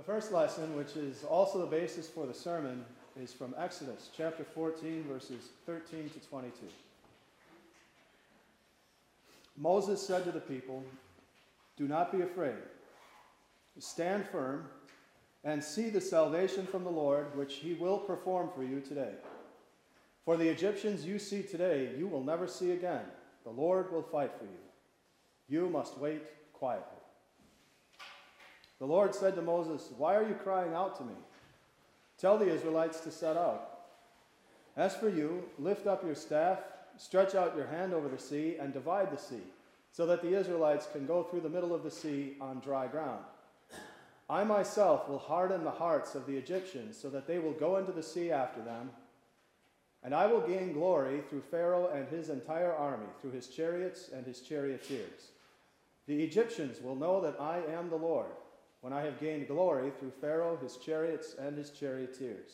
The first lesson, which is also the basis for the sermon, is from Exodus chapter 14, verses 13 to 22. Moses said to the people, Do not be afraid. Stand firm and see the salvation from the Lord, which he will perform for you today. For the Egyptians you see today, you will never see again. The Lord will fight for you. You must wait quietly. The Lord said to Moses, Why are you crying out to me? Tell the Israelites to set out. As for you, lift up your staff, stretch out your hand over the sea, and divide the sea, so that the Israelites can go through the middle of the sea on dry ground. I myself will harden the hearts of the Egyptians, so that they will go into the sea after them. And I will gain glory through Pharaoh and his entire army, through his chariots and his charioteers. The Egyptians will know that I am the Lord when I have gained glory through Pharaoh, his chariots, and his charioteers.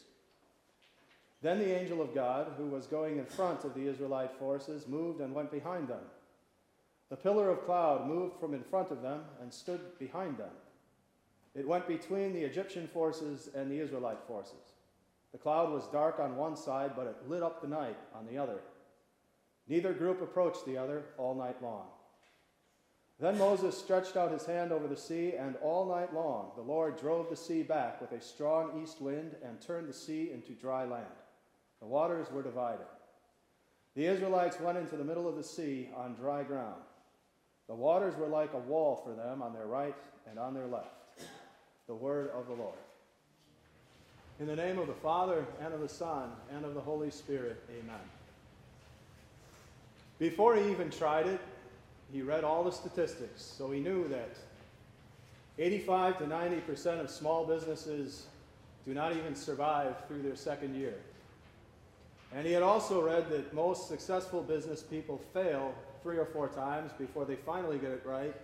Then the angel of God, who was going in front of the Israelite forces, moved and went behind them. The pillar of cloud moved from in front of them and stood behind them. It went between the Egyptian forces and the Israelite forces. The cloud was dark on one side, but it lit up the night on the other. Neither group approached the other all night long. Then Moses stretched out his hand over the sea, and all night long the Lord drove the sea back with a strong east wind and turned the sea into dry land. The waters were divided. The Israelites went into the middle of the sea on dry ground. The waters were like a wall for them on their right and on their left. The word of the Lord. In the name of the Father, and of the Son, and of the Holy Spirit, amen. Before he even tried it, he read all the statistics, so he knew that 85 to 90% of small businesses do not even survive through their second year. And he had also read that most successful business people fail three or four times before they finally get it right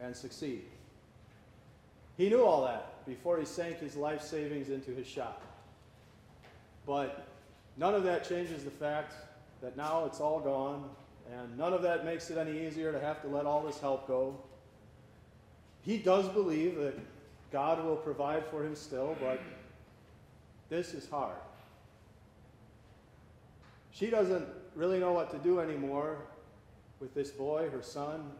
and succeed. He knew all that before he sank his life savings into his shop. But none of that changes the fact that now it's all gone and none of that makes it any easier to have to let all this help go. He does believe that God will provide for him still, but this is hard. She doesn't really know what to do anymore with this boy, her son.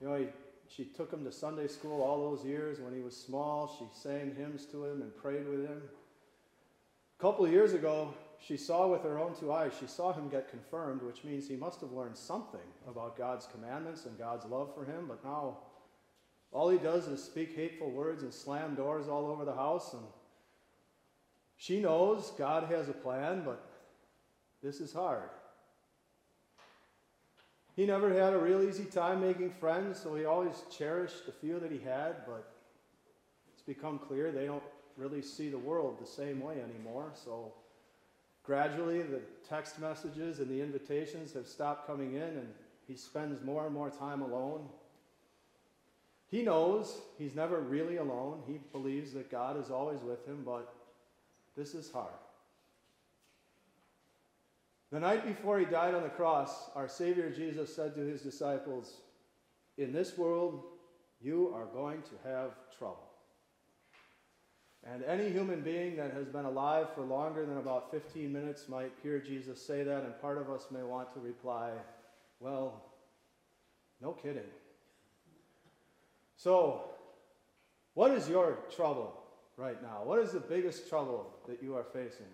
You know, he, she took him to Sunday school all those years when he was small. She sang hymns to him and prayed with him. A couple of years ago, she saw with her own two eyes, she saw him get confirmed, which means he must have learned something about God's commandments and God's love for him. But now, all he does is speak hateful words and slam doors all over the house. And she knows God has a plan, but this is hard. He never had a real easy time making friends, so he always cherished the few that he had, but it's become clear they don't really see the world the same way anymore. So Gradually, the text messages and the invitations have stopped coming in, and he spends more and more time alone. He knows he's never really alone. He believes that God is always with him, but this is hard. The night before he died on the cross, our Savior Jesus said to his disciples, In this world, you are going to have trouble. And any human being that has been alive for longer than about 15 minutes might hear Jesus say that, and part of us may want to reply, Well, no kidding. So, what is your trouble right now? What is the biggest trouble that you are facing?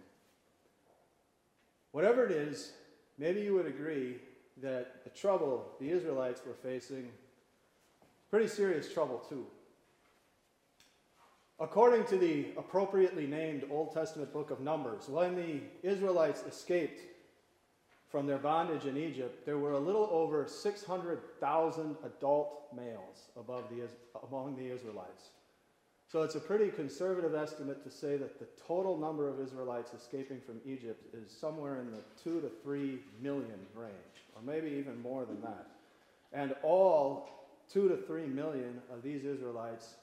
Whatever it is, maybe you would agree that the trouble the Israelites were facing, pretty serious trouble too. According to the appropriately named Old Testament book of Numbers, when the Israelites escaped from their bondage in Egypt, there were a little over 600,000 adult males the, among the Israelites. So it's a pretty conservative estimate to say that the total number of Israelites escaping from Egypt is somewhere in the 2 to 3 million range, or maybe even more than that. And all 2 to 3 million of these Israelites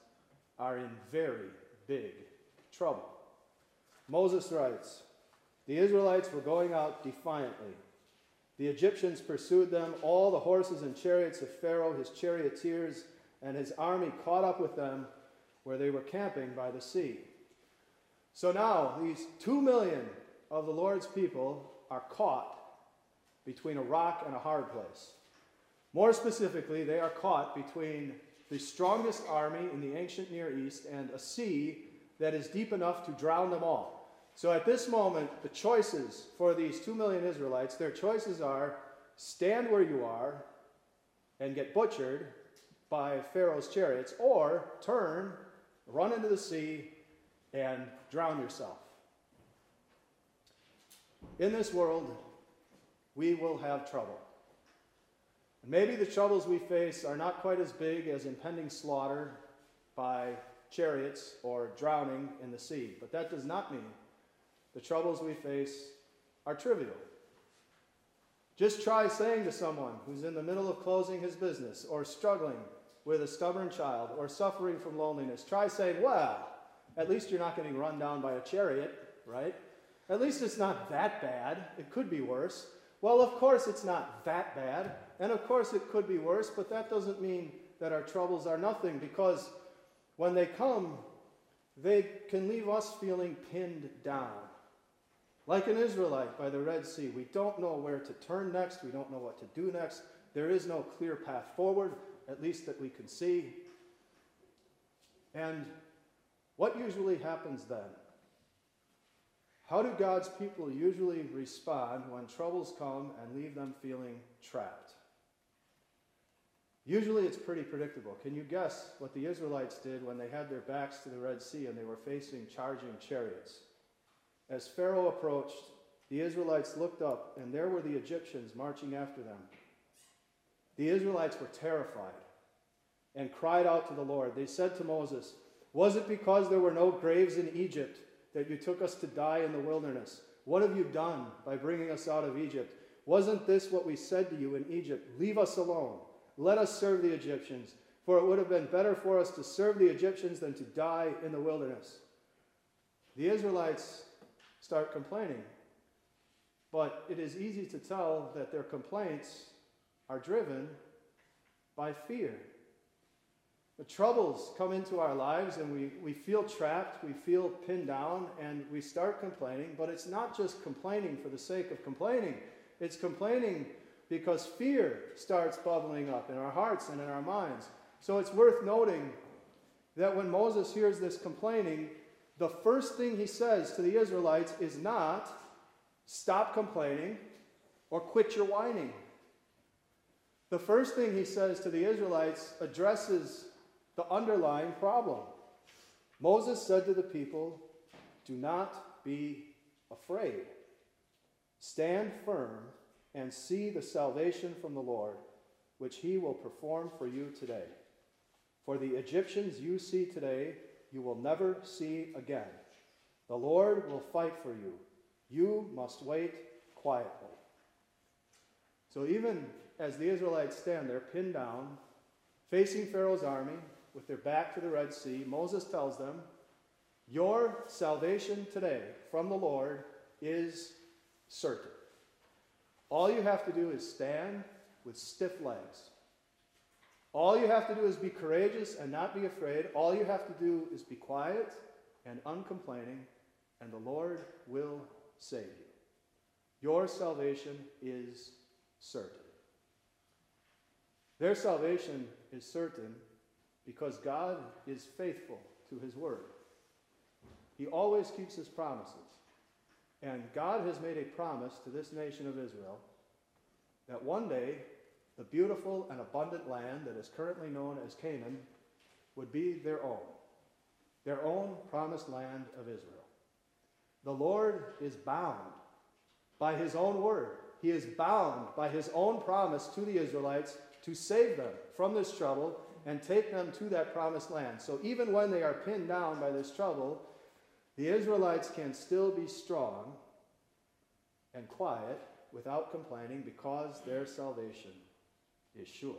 are in very big trouble. Moses writes The Israelites were going out defiantly. The Egyptians pursued them. All the horses and chariots of Pharaoh, his charioteers, and his army caught up with them, where they were camping by the sea. So now, these two million of the Lord's people are caught between a rock and a hard place. More specifically, they are caught between the strongest army in the ancient Near East and a sea that is deep enough to drown them all. So at this moment, the choices for these two million Israelites, their choices are stand where you are and get butchered by Pharaoh's chariots, or turn, run into the sea, and drown yourself. In this world, we will have trouble. And maybe the troubles we face are not quite as big as impending slaughter by chariots or drowning in the sea, but that does not mean the troubles we face are trivial. Just try saying to someone who's in the middle of closing his business or struggling with a stubborn child or suffering from loneliness, try saying, Well, at least you're not getting run down by a chariot, right? At least it's not that bad. It could be worse. Well, of course it's not that bad. And of course it could be worse, but that doesn't mean that our troubles are nothing because when they come, they can leave us feeling pinned down. Like an Israelite by the Red Sea, we don't know where to turn next, we don't know what to do next. There is no clear path forward, at least that we can see. And what usually happens then? How do God's people usually respond when troubles come and leave them feeling trapped? Usually it's pretty predictable. Can you guess what the Israelites did when they had their backs to the Red Sea and they were facing charging chariots? As Pharaoh approached, the Israelites looked up, and there were the Egyptians marching after them. The Israelites were terrified and cried out to the Lord. They said to Moses, Was it because there were no graves in Egypt that you took us to die in the wilderness? What have you done by bringing us out of Egypt? Wasn't this what we said to you in Egypt? Leave us alone. Let us serve the Egyptians, for it would have been better for us to serve the Egyptians than to die in the wilderness. The Israelites start complaining, but it is easy to tell that their complaints are driven by fear. The troubles come into our lives and we, we feel trapped, we feel pinned down, and we start complaining. But it's not just complaining for the sake of complaining, it's complaining because fear starts bubbling up in our hearts and in our minds. So it's worth noting that when Moses hears this complaining, the first thing he says to the Israelites is not stop complaining or quit your whining. The first thing he says to the Israelites addresses the underlying problem. Moses said to the people, Do not be afraid. Stand firm and see the salvation from the Lord, which he will perform for you today. For the Egyptians you see today, you will never see again. The Lord will fight for you. You must wait quietly. So, even as the Israelites stand there pinned down, facing Pharaoh's army with their back to the Red Sea, Moses tells them, Your salvation today from the Lord is certain. All you have to do is stand with stiff legs. All you have to do is be courageous and not be afraid. All you have to do is be quiet and uncomplaining, and the Lord will save you. Your salvation is certain. Their salvation is certain because God is faithful to his word. He always keeps his promises. And God has made a promise to this nation of Israel that one day the beautiful and abundant land that is currently known as Canaan would be their own, their own promised land of Israel. The Lord is bound by his own word. He is bound by his own promise to the Israelites to save them from this trouble and take them to that promised land. So even when they are pinned down by this trouble, the Israelites can still be strong and quiet without complaining because their salvation is sure.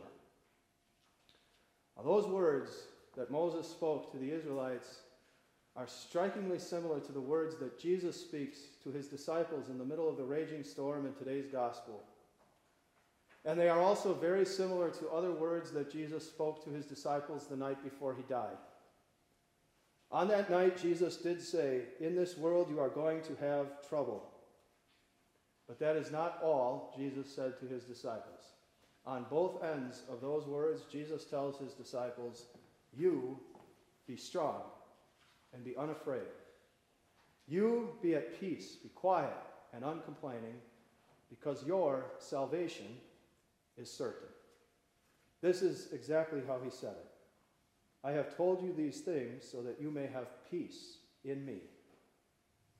Now, those words that Moses spoke to the Israelites are strikingly similar to the words that Jesus speaks to his disciples in the middle of the raging storm in today's gospel. And they are also very similar to other words that Jesus spoke to his disciples the night before he died. On that night, Jesus did say, In this world you are going to have trouble. But that is not all Jesus said to his disciples. On both ends of those words, Jesus tells his disciples, You be strong and be unafraid. You be at peace, be quiet and uncomplaining, because your salvation is certain. This is exactly how he said it. I have told you these things so that you may have peace in me.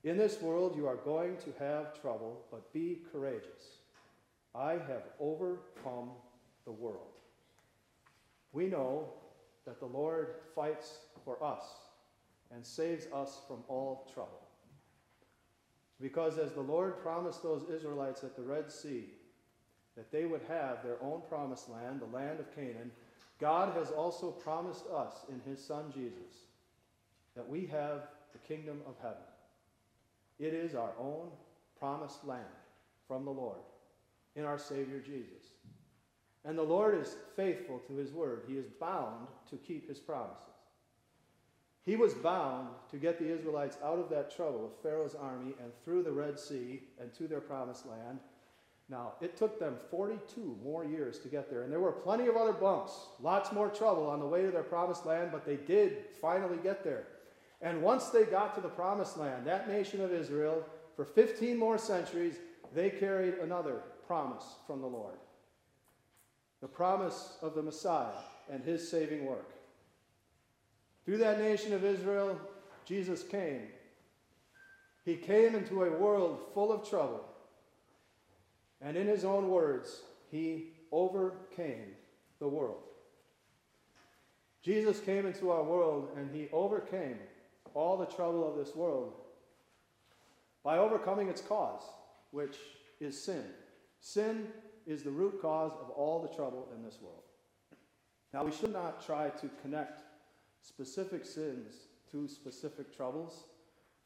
In this world you are going to have trouble, but be courageous. I have overcome the world. We know that the Lord fights for us and saves us from all trouble. Because as the Lord promised those Israelites at the Red Sea that they would have their own promised land, the land of Canaan, God has also promised us in his Son Jesus that we have the kingdom of heaven. It is our own promised land from the Lord in our Savior Jesus. And the Lord is faithful to his word. He is bound to keep his promises. He was bound to get the Israelites out of that trouble of Pharaoh's army and through the Red Sea and to their promised land. Now, it took them 42 more years to get there, and there were plenty of other bumps, lots more trouble on the way to their promised land, but they did finally get there. And once they got to the promised land, that nation of Israel, for 15 more centuries, they carried another promise from the Lord the promise of the Messiah and his saving work. Through that nation of Israel, Jesus came. He came into a world full of trouble. And in his own words, he overcame the world. Jesus came into our world and he overcame all the trouble of this world by overcoming its cause, which is sin. Sin is the root cause of all the trouble in this world. Now, we should not try to connect specific sins to specific troubles.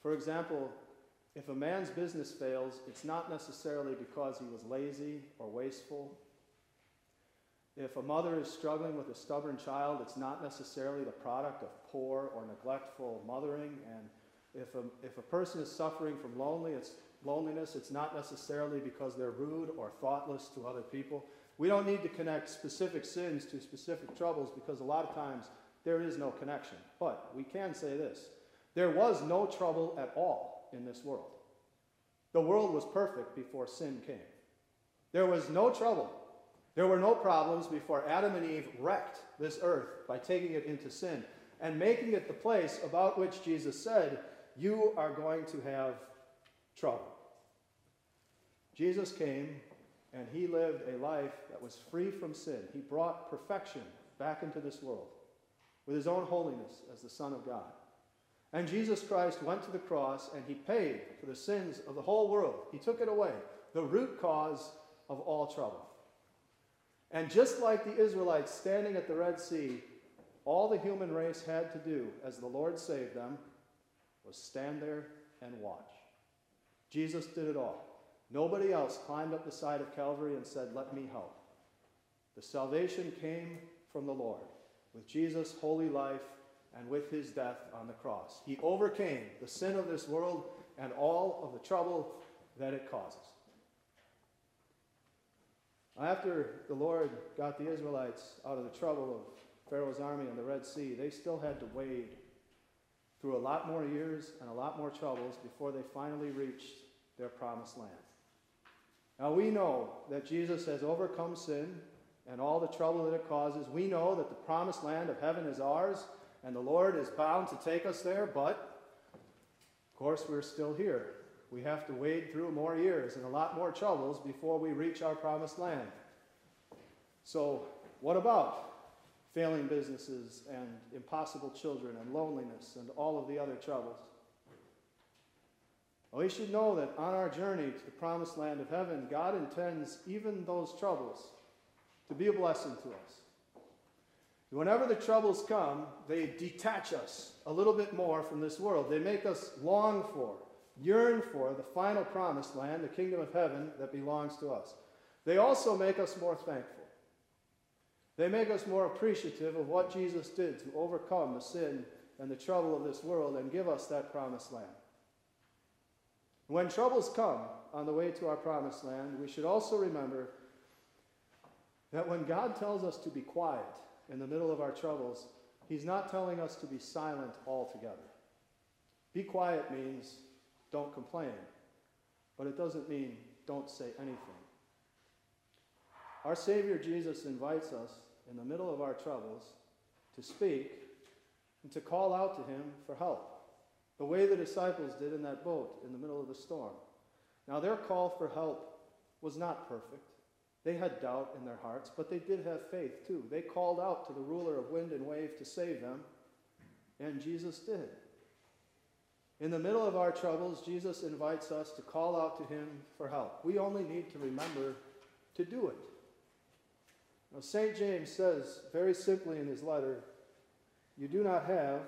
For example, if a man's business fails, it's not necessarily because he was lazy or wasteful. If a mother is struggling with a stubborn child, it's not necessarily the product of poor or neglectful mothering. And if a, if a person is suffering from lonely, it's, loneliness, it's not necessarily because they're rude or thoughtless to other people. We don't need to connect specific sins to specific troubles because a lot of times there is no connection. But we can say this there was no trouble at all in this world. The world was perfect before sin came. There was no trouble. There were no problems before Adam and Eve wrecked this earth by taking it into sin and making it the place about which Jesus said, You are going to have trouble. Jesus came and he lived a life that was free from sin. He brought perfection back into this world with his own holiness as the Son of God. And Jesus Christ went to the cross and he paid for the sins of the whole world. He took it away, the root cause of all trouble. And just like the Israelites standing at the Red Sea, all the human race had to do as the Lord saved them was stand there and watch. Jesus did it all. Nobody else climbed up the side of Calvary and said, Let me help. The salvation came from the Lord with Jesus' holy life and with his death on the cross. He overcame the sin of this world and all of the trouble that it causes. After the Lord got the Israelites out of the trouble of Pharaoh's army on the Red Sea, they still had to wade through a lot more years and a lot more troubles before they finally reached their promised land. Now we know that Jesus has overcome sin and all the trouble that it causes. We know that the promised land of heaven is ours, and the Lord is bound to take us there, but of course, we're still here. We have to wade through more years and a lot more troubles before we reach our promised land. So, what about failing businesses and impossible children and loneliness and all of the other troubles? Well, we should know that on our journey to the promised land of heaven, God intends even those troubles to be a blessing to us. Whenever the troubles come, they detach us a little bit more from this world. They make us long for, yearn for the final promised land, the kingdom of heaven that belongs to us. They also make us more thankful. They make us more appreciative of what Jesus did to overcome the sin and the trouble of this world and give us that promised land. When troubles come on the way to our promised land, we should also remember that when God tells us to be quiet in the middle of our troubles, He's not telling us to be silent altogether. Be quiet means don't complain, but it doesn't mean don't say anything. Our Savior Jesus invites us in the middle of our troubles to speak and to call out to Him for help, the way the disciples did in that boat in the middle of the storm. Now, their call for help was not perfect. They had doubt in their hearts, but they did have faith too. They called out to the ruler of wind and wave to save them, and Jesus did. In the middle of our troubles, Jesus invites us to call out to him for help. We only need to remember to do it. Now, St. James says very simply in his letter, You do not have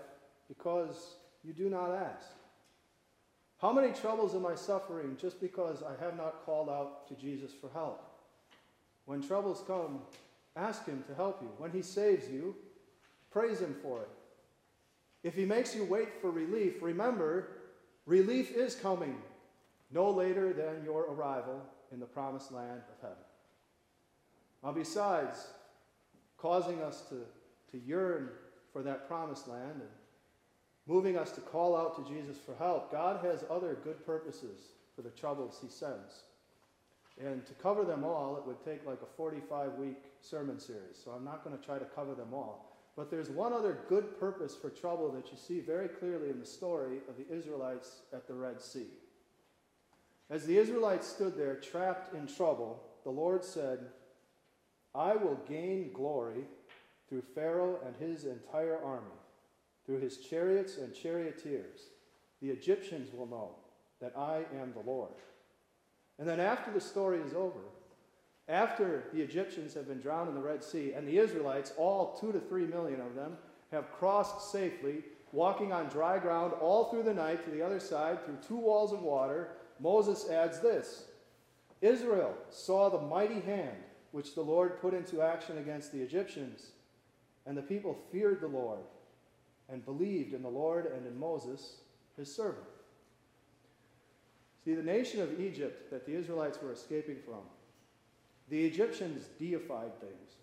because you do not ask. How many troubles am I suffering just because I have not called out to Jesus for help? When troubles come, ask Him to help you. When He saves you, praise Him for it. If He makes you wait for relief, remember, relief is coming no later than your arrival in the promised land of heaven. Now, besides causing us to, to yearn for that promised land and moving us to call out to Jesus for help, God has other good purposes for the troubles He sends. And to cover them all, it would take like a 45 week sermon series. So I'm not going to try to cover them all. But there's one other good purpose for trouble that you see very clearly in the story of the Israelites at the Red Sea. As the Israelites stood there trapped in trouble, the Lord said, I will gain glory through Pharaoh and his entire army, through his chariots and charioteers. The Egyptians will know that I am the Lord. And then after the story is over, after the Egyptians have been drowned in the Red Sea, and the Israelites, all two to three million of them, have crossed safely, walking on dry ground all through the night to the other side through two walls of water, Moses adds this Israel saw the mighty hand which the Lord put into action against the Egyptians, and the people feared the Lord and believed in the Lord and in Moses, his servant. See, the nation of Egypt that the Israelites were escaping from, the Egyptians deified things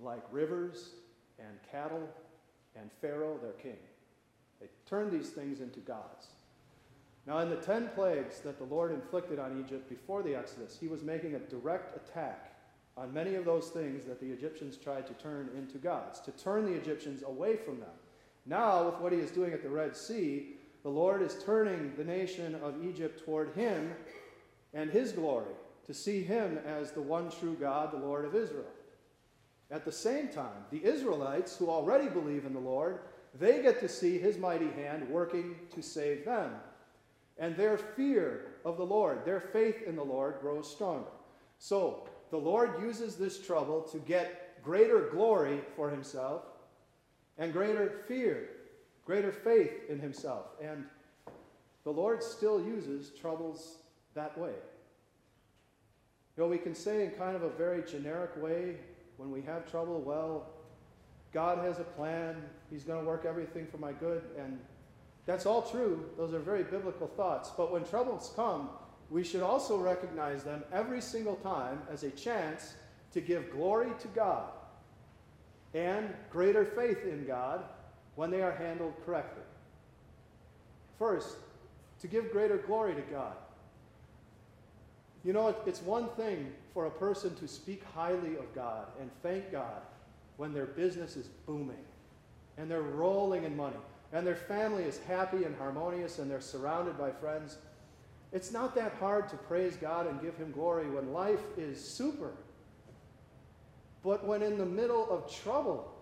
like rivers and cattle and Pharaoh, their king. They turned these things into gods. Now, in the ten plagues that the Lord inflicted on Egypt before the Exodus, he was making a direct attack on many of those things that the Egyptians tried to turn into gods, to turn the Egyptians away from them. Now, with what he is doing at the Red Sea, the Lord is turning the nation of Egypt toward him and his glory, to see him as the one true God, the Lord of Israel. At the same time, the Israelites, who already believe in the Lord, they get to see his mighty hand working to save them. And their fear of the Lord, their faith in the Lord grows stronger. So, the Lord uses this trouble to get greater glory for himself and greater fear greater faith in himself. And the Lord still uses troubles that way. You know, we can say in kind of a very generic way when we have trouble, well, God has a plan, He's going to work everything for my good. And that's all true. Those are very biblical thoughts. But when troubles come, we should also recognize them every single time as a chance to give glory to God and greater faith in God when they are handled correctly. First, to give greater glory to God. You know, it's one thing for a person to speak highly of God and thank God when their business is booming and they're rolling in money and their family is happy and harmonious and they're surrounded by friends. It's not that hard to praise God and give Him glory when life is super. But when in the middle of trouble,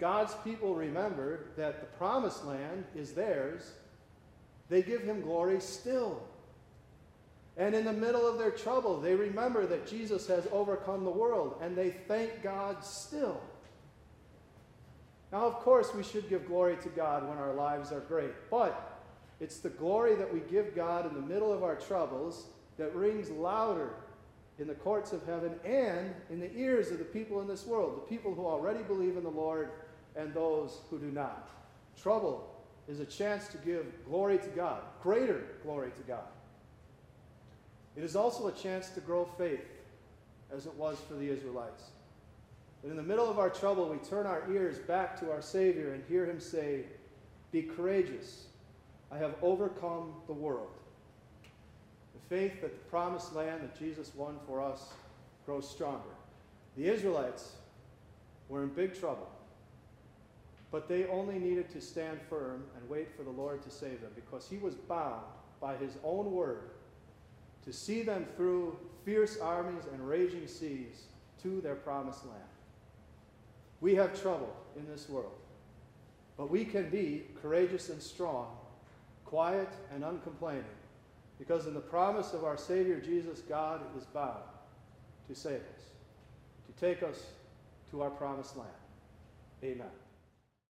God's people remember that the promised land is theirs. They give him glory still. And in the middle of their trouble, they remember that Jesus has overcome the world and they thank God still. Now, of course, we should give glory to God when our lives are great, but it's the glory that we give God in the middle of our troubles that rings louder in the courts of heaven and in the ears of the people in this world, the people who already believe in the Lord and those who do not. Trouble is a chance to give glory to God, greater glory to God. It is also a chance to grow faith, as it was for the Israelites. But in the middle of our trouble, we turn our ears back to our Savior and hear Him say, Be courageous. I have overcome the world. The faith that the promised land that Jesus won for us grows stronger. The Israelites were in big trouble, but they only needed to stand firm and wait for the Lord to save them because He was bound by His own word to see them through fierce armies and raging seas to their promised land. We have trouble in this world, but we can be courageous and strong, quiet and uncomplaining, because in the promise of our Savior Jesus, God is bound to save us, to take us to our promised land. Amen.